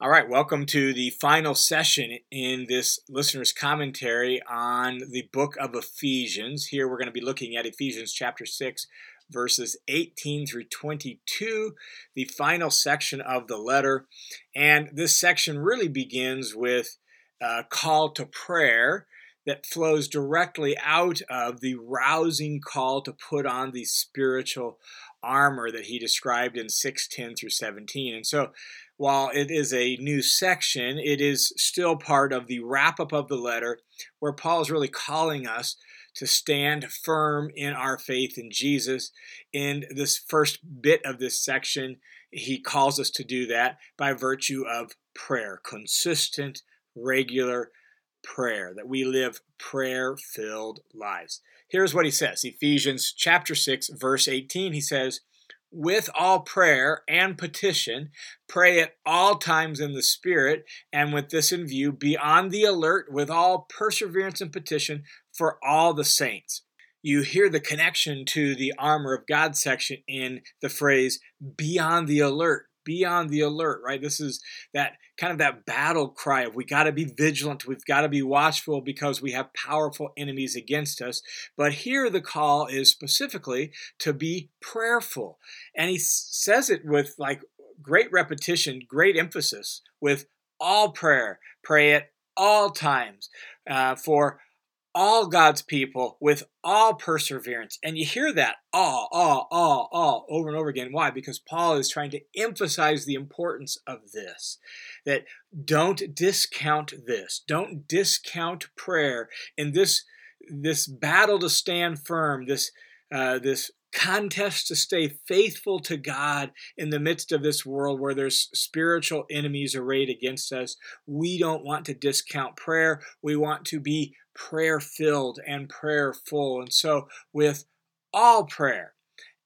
All right, welcome to the final session in this listener's commentary on the book of Ephesians. Here we're going to be looking at Ephesians chapter 6, verses 18 through 22, the final section of the letter. And this section really begins with a call to prayer that flows directly out of the rousing call to put on the spiritual armor that he described in 6:10 through 17. And so while it is a new section, it is still part of the wrap up of the letter where Paul is really calling us to stand firm in our faith in Jesus. In this first bit of this section, he calls us to do that by virtue of prayer, consistent, regular prayer, that we live prayer filled lives. Here's what he says Ephesians chapter 6, verse 18. He says, with all prayer and petition, pray at all times in the Spirit, and with this in view, be on the alert with all perseverance and petition for all the saints. You hear the connection to the armor of God section in the phrase, be on the alert be on the alert, right? This is that kind of that battle cry of we got to be vigilant, we've got to be watchful because we have powerful enemies against us. But here the call is specifically to be prayerful. And he says it with like great repetition, great emphasis, with all prayer. Pray at all times uh, for all God's people with all perseverance. And you hear that all, all, all, all over and over again. Why? Because Paul is trying to emphasize the importance of this. That don't discount this. Don't discount prayer in this this battle to stand firm, this uh, this contest to stay faithful to God in the midst of this world where there's spiritual enemies arrayed against us. We don't want to discount prayer. We want to be prayer filled and prayerful. And so, with all prayer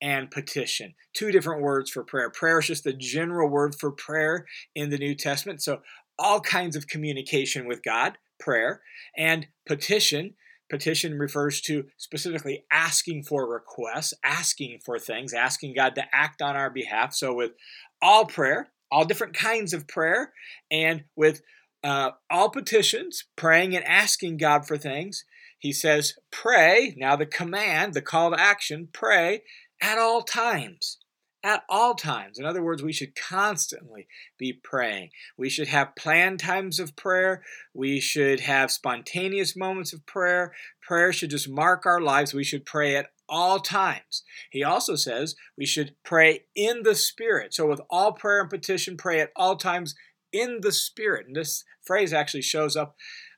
and petition, two different words for prayer. Prayer is just the general word for prayer in the New Testament. So, all kinds of communication with God, prayer, and petition Petition refers to specifically asking for requests, asking for things, asking God to act on our behalf. So, with all prayer, all different kinds of prayer, and with uh, all petitions, praying and asking God for things, he says, pray. Now, the command, the call to action, pray at all times at all times. In other words, we should constantly be praying. We should have planned times of prayer. We should have spontaneous moments of prayer. Prayer should just mark our lives. We should pray at all times. He also says we should pray in the Spirit. So, with all prayer and petition, pray at all times in the Spirit. And this phrase actually shows up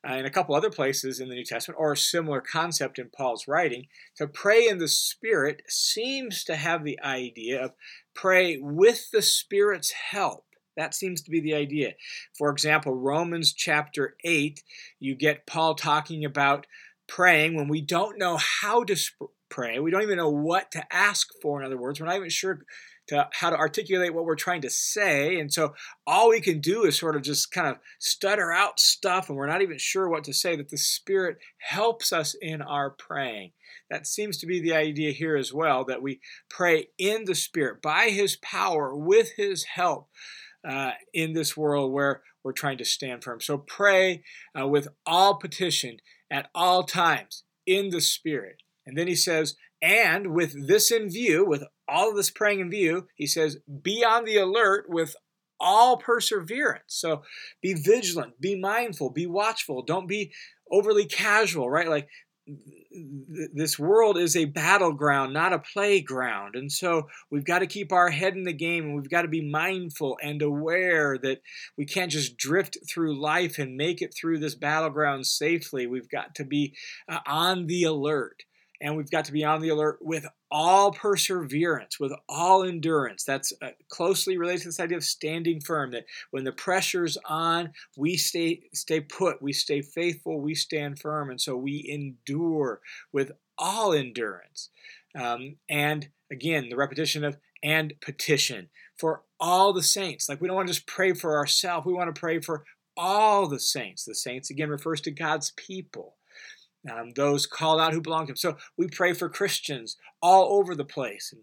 uh, in a couple other places in the New Testament, or a similar concept in Paul's writing. To pray in the Spirit seems to have the idea of pray with the Spirit's help. That seems to be the idea. For example, Romans chapter 8, you get Paul talking about praying when we don't know how to sp- pray. We don't even know what to ask for, in other words. We're not even sure to how to articulate what we're trying to say. And so all we can do is sort of just kind of stutter out stuff and we're not even sure what to say, that the Spirit helps us in our praying. That seems to be the idea here as well, that we pray in the Spirit, by His power, with His help. Uh, in this world where we're trying to stand firm. So pray uh, with all petition at all times in the Spirit. And then he says, and with this in view, with all of this praying in view, he says, be on the alert with all perseverance. So be vigilant, be mindful, be watchful. Don't be overly casual, right? Like this world is a battleground, not a playground. And so we've got to keep our head in the game and we've got to be mindful and aware that we can't just drift through life and make it through this battleground safely. We've got to be uh, on the alert and we've got to be on the alert with all perseverance, with all endurance. That's uh, closely related to this idea of standing firm. That when the pressure's on, we stay stay put, we stay faithful, we stand firm, and so we endure with all endurance. Um, and again, the repetition of and petition for all the saints. Like we don't want to just pray for ourselves; we want to pray for all the saints. The saints again refers to God's people um, those called out who belong to Him. So we pray for Christians all over the place. And,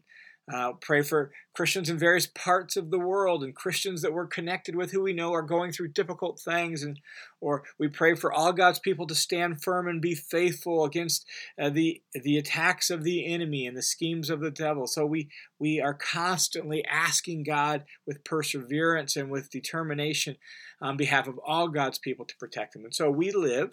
Uh, pray for Christians in various parts of the world and Christians that we're connected with who we know are going through difficult things. And or we pray for all God's people to stand firm and be faithful against uh, the the attacks of the enemy and the schemes of the devil. So we we are constantly asking God with perseverance and with determination on behalf of all God's people to protect them. And so we live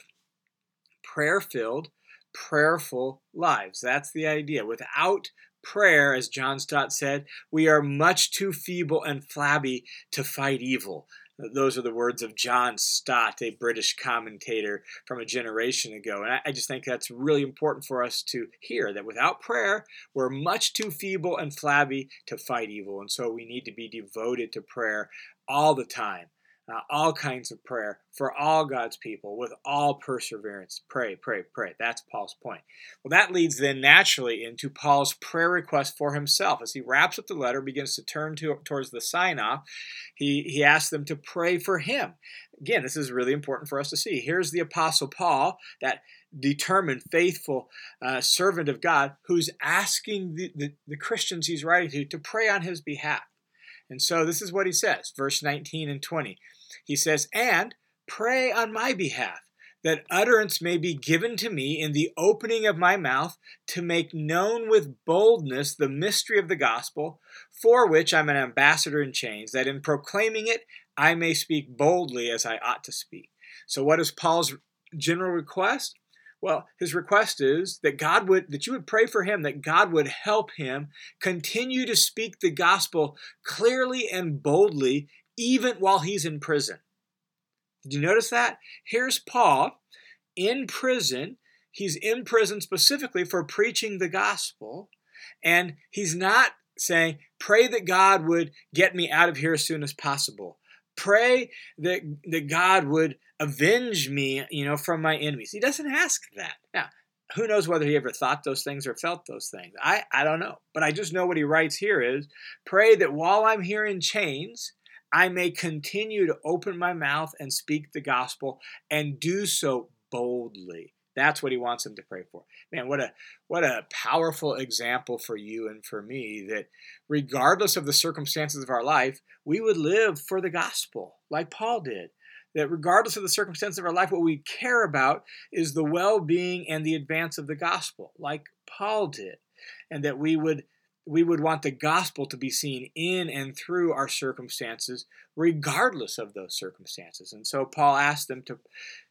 prayer filled, prayerful lives. That's the idea. Without prayer, as John Stott said, we are much too feeble and flabby to fight evil. Those are the words of John Stott, a British commentator from a generation ago. And I, just think that's really important for us to hear that without prayer, we're much too feeble and flabby to fight evil. And so we need to be devoted to prayer all the time uh, all kinds of prayer for all God's people with all perseverance. Pray, pray, pray. That's Paul's point. Well, that leads then naturally into Paul's prayer request for himself. As he wraps up the letter, begins to turn to, towards the sign off, he, he asks them to pray for him. Again, this is really important for us to see. Here's the Apostle Paul, that determined, faithful uh, servant of God, who's asking the, the, the Christians he's writing to to pray on his behalf. And so this is what he says, verse 19 and 20. He says, And pray on my behalf, that utterance may be given to me in the opening of my mouth to make known with boldness the mystery of the gospel, for which I'm an ambassador in chains, that in proclaiming it I may speak boldly as I ought to speak. So, what is Paul's general request? Well, his request is that God would that you would pray for him that God would help him continue to speak the gospel clearly and boldly even while he's in prison. Did you notice that? Here's Paul in prison. He's in prison specifically for preaching the gospel, and he's not saying, Pray that God would get me out of here as soon as possible. Pray that, that God would avenge me, you know, from my enemies. He doesn't ask that. Now, who knows whether he ever thought those things or felt those things? I, I don't know. But I just know what he writes here is pray that while I'm here in chains, I may continue to open my mouth and speak the gospel and do so boldly. That's what he wants them to pray for. Man, what a what a powerful example for you and for me that regardless of the circumstances of our life, we would live for the gospel like Paul did. That regardless of the circumstances of our life, what we care about is the well-being and the advance of the gospel, like Paul did. And that we would we would want the gospel to be seen in and through our circumstances, regardless of those circumstances. And so Paul asked them to,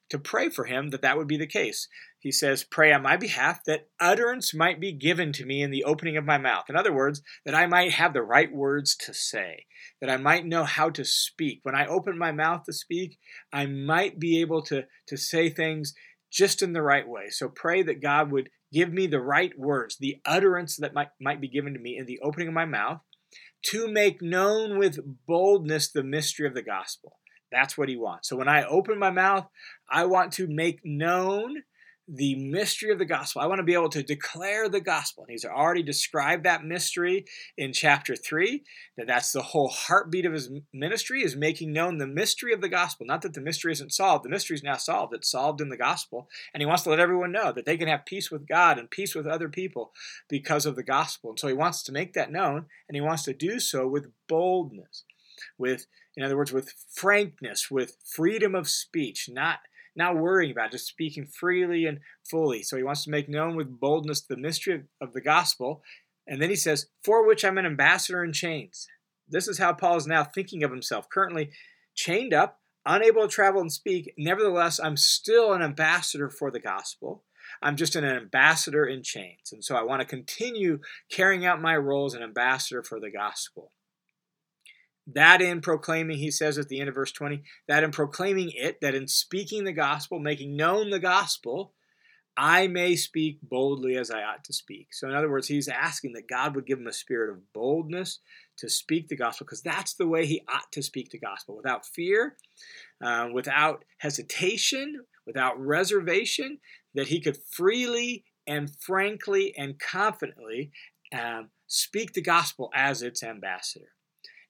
to pray for him that that would be the case. He says, Pray on my behalf that utterance might be given to me in the opening of my mouth. In other words, that I might have the right words to say, that I might know how to speak. When I open my mouth to speak, I might be able to, to say things just in the right way. So pray that God would Give me the right words, the utterance that might, might be given to me in the opening of my mouth, to make known with boldness the mystery of the gospel. That's what he wants. So when I open my mouth, I want to make known the mystery of the gospel. I want to be able to declare the gospel. And he's already described that mystery in chapter 3, that that's the whole heartbeat of his ministry is making known the mystery of the gospel. Not that the mystery isn't solved. The mystery is now solved. It's solved in the gospel. And he wants to let everyone know that they can have peace with God and peace with other people because of the gospel. And so he wants to make that known, and he wants to do so with boldness, with in other words, with frankness, with freedom of speech, not not worrying about, just speaking freely and fully. So he wants to make known with boldness the mystery of the gospel. And then he says, For which I'm an ambassador in chains. This is how Paul is now thinking of himself, currently chained up, unable to travel and speak. Nevertheless, I'm still an ambassador for the gospel. I'm just an ambassador in chains. And so I want to continue carrying out my role as an ambassador for the gospel. That in proclaiming, he says at the end of verse 20, that in proclaiming it, that in speaking the gospel, making known the gospel, I may speak boldly as I ought to speak. So, in other words, he's asking that God would give him a spirit of boldness to speak the gospel, because that's the way he ought to speak the gospel without fear, uh, without hesitation, without reservation, that he could freely and frankly and confidently um, speak the gospel as its ambassador.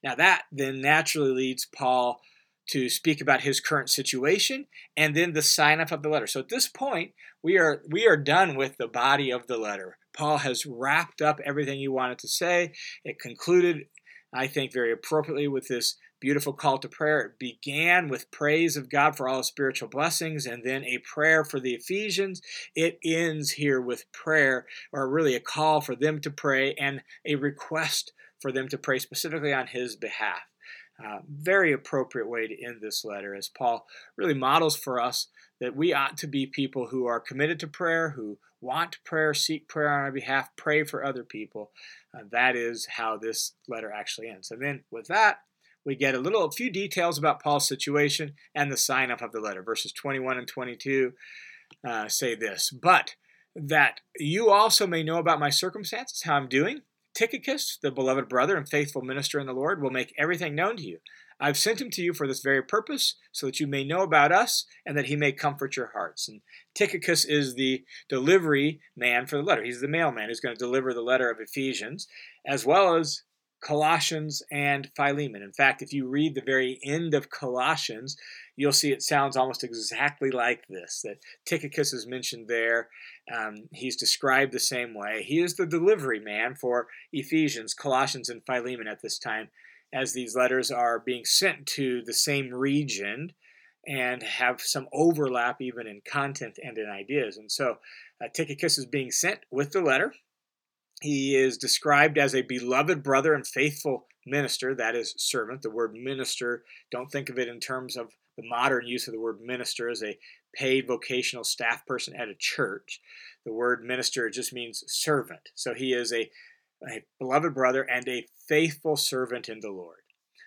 Now, that then naturally leads Paul to speak about his current situation and then the sign up of the letter. So at this point, we are we are done with the body of the letter. Paul has wrapped up everything he wanted to say. It concluded, I think, very appropriately with this beautiful call to prayer. It began with praise of God for all spiritual blessings and then a prayer for the Ephesians. It ends here with prayer, or really a call for them to pray and a request for them to pray specifically on his behalf. Uh, very appropriate way to end this letter as Paul really models for us that we ought to be people who are committed to prayer, who want prayer, seek prayer on our behalf, pray for other people. Uh, that is how this letter actually ends. And then with that, we get a little, a few details about Paul's situation and the sign up of the letter. Verses 21 and 22 uh, say this, but that you also may know about my circumstances, how I'm doing. Tychicus, the beloved brother and faithful minister in the Lord, will make everything known to you. I've sent him to you for this very purpose, so that you may know about us and that he may comfort your hearts. And Tychicus is the delivery man for the letter. He's the mailman who's going to deliver the letter of Ephesians, as well as Colossians and Philemon. In fact, if you read the very end of Colossians, you'll see it sounds almost exactly like this that Tychicus is mentioned there. Um, he's described the same way. He is the delivery man for Ephesians, Colossians, and Philemon at this time, as these letters are being sent to the same region and have some overlap even in content and in ideas. And so uh, Tychicus is being sent with the letter he is described as a beloved brother and faithful minister, that is, servant. The word minister, don't think of it in terms of the modern use of the word minister as a paid vocational staff person at a church. The word minister just means servant. So he is a, a beloved brother and a faithful servant in the Lord.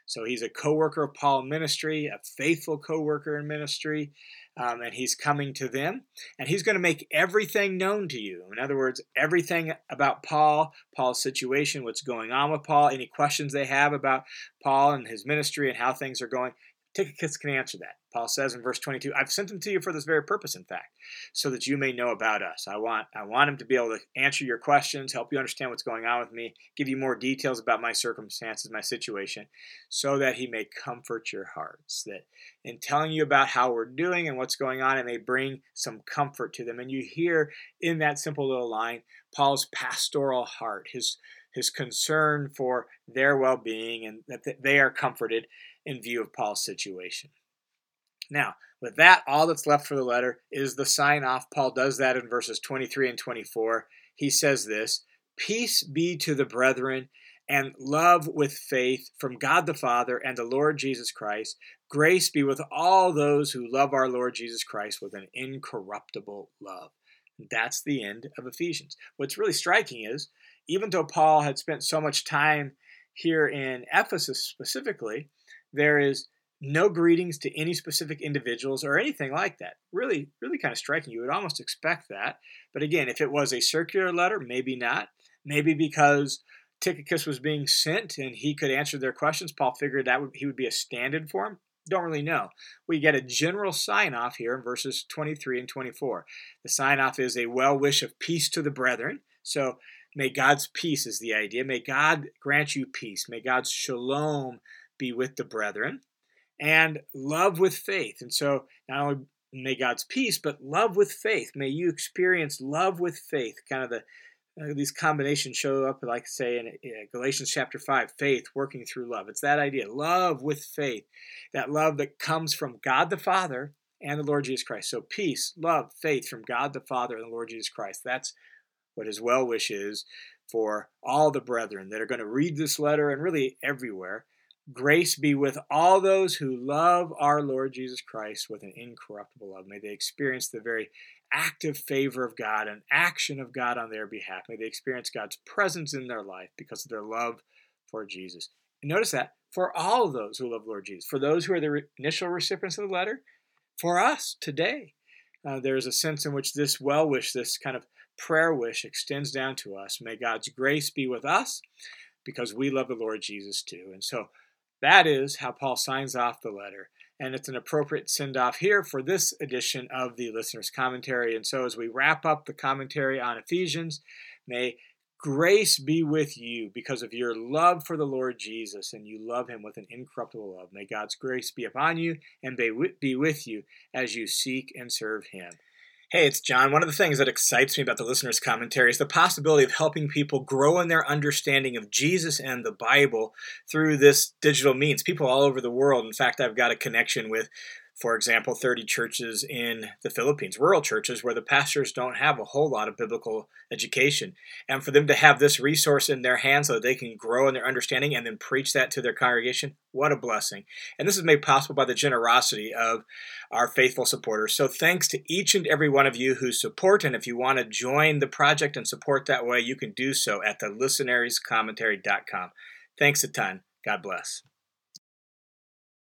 So he's a co worker of Paul ministry, a faithful co worker in ministry um, and he's coming to them, and he's going to make everything known to you. In other words, everything about Paul, Paul's situation, what's going on with Paul, any questions they have about Paul and his ministry and how things are going, Tychicus can answer that. Paul says in verse 22, I've sent him to you for this very purpose, in fact, so that you may know about us. I want, I want him to be able to answer your questions, help you understand what's going on with me, give you more details about my circumstances, my situation, so that he may comfort your hearts. That in telling you about how we're doing and what's going on, it may bring some comfort to them. And you hear in that simple little line Paul's pastoral heart, his his concern for their well-being and that they are comforted in view of Paul's situation. Now, with that, all that's left for the letter is the sign off. Paul does that in verses 23 and 24. He says this Peace be to the brethren and love with faith from God the Father and the Lord Jesus Christ. Grace be with all those who love our Lord Jesus Christ with an incorruptible love. That's the end of Ephesians. What's really striking is, even though Paul had spent so much time here in Ephesus specifically, there is no greetings to any specific individuals or anything like that. Really, really kind of striking. You would almost expect that. But again, if it was a circular letter, maybe not. Maybe because Tychicus was being sent and he could answer their questions, Paul figured that would, he would be a stand-in for him. Don't really know. We get a general sign off here in verses 23 and 24. The sign off is a well wish of peace to the brethren. So may God's peace is the idea. May God grant you peace. May God's shalom be with the brethren and love with faith. And so not only may God's peace, but love with faith. May you experience love with faith. Kind of the uh, these combinations show up, like say in, in Galatians chapter five, faith working through love. It's that idea, love with faith, that love that comes from God the Father and the Lord Jesus Christ. So peace, love, faith from God the Father and the Lord Jesus Christ. That's what His well wish is for all the brethren that are going to read this letter and really everywhere Grace be with all those who love our Lord Jesus Christ with an incorruptible love. May they experience the very active favor of God and action of God on their behalf. May they experience God's presence in their life because of their love for Jesus. And notice that for all of those who love Lord Jesus, for those who are the initial recipients of the letter, for us today, uh, there is a sense in which this well wish, this kind of prayer wish, extends down to us. May God's grace be with us because we love the Lord Jesus too. And so, that is how Paul signs off the letter. And it's an appropriate send off here for this edition of the listener's commentary. And so, as we wrap up the commentary on Ephesians, may grace be with you because of your love for the Lord Jesus and you love him with an incorruptible love. May God's grace be upon you and be with you as you seek and serve him. Hey, it's John. One of the things that excites me about the listener's commentary is the possibility of helping people grow in their understanding of Jesus and the Bible through this digital means. People all over the world. In fact, I've got a connection with for example, 30 churches in the Philippines, rural churches where the pastors don't have a whole lot of biblical education. And for them to have this resource in their hands so that they can grow in their understanding and then preach that to their congregation, what a blessing. And this is made possible by the generosity of our faithful supporters. So thanks to each and every one of you who support. And if you want to join the project and support that way, you can do so at the listenerscommentary.com. Thanks a ton. God bless.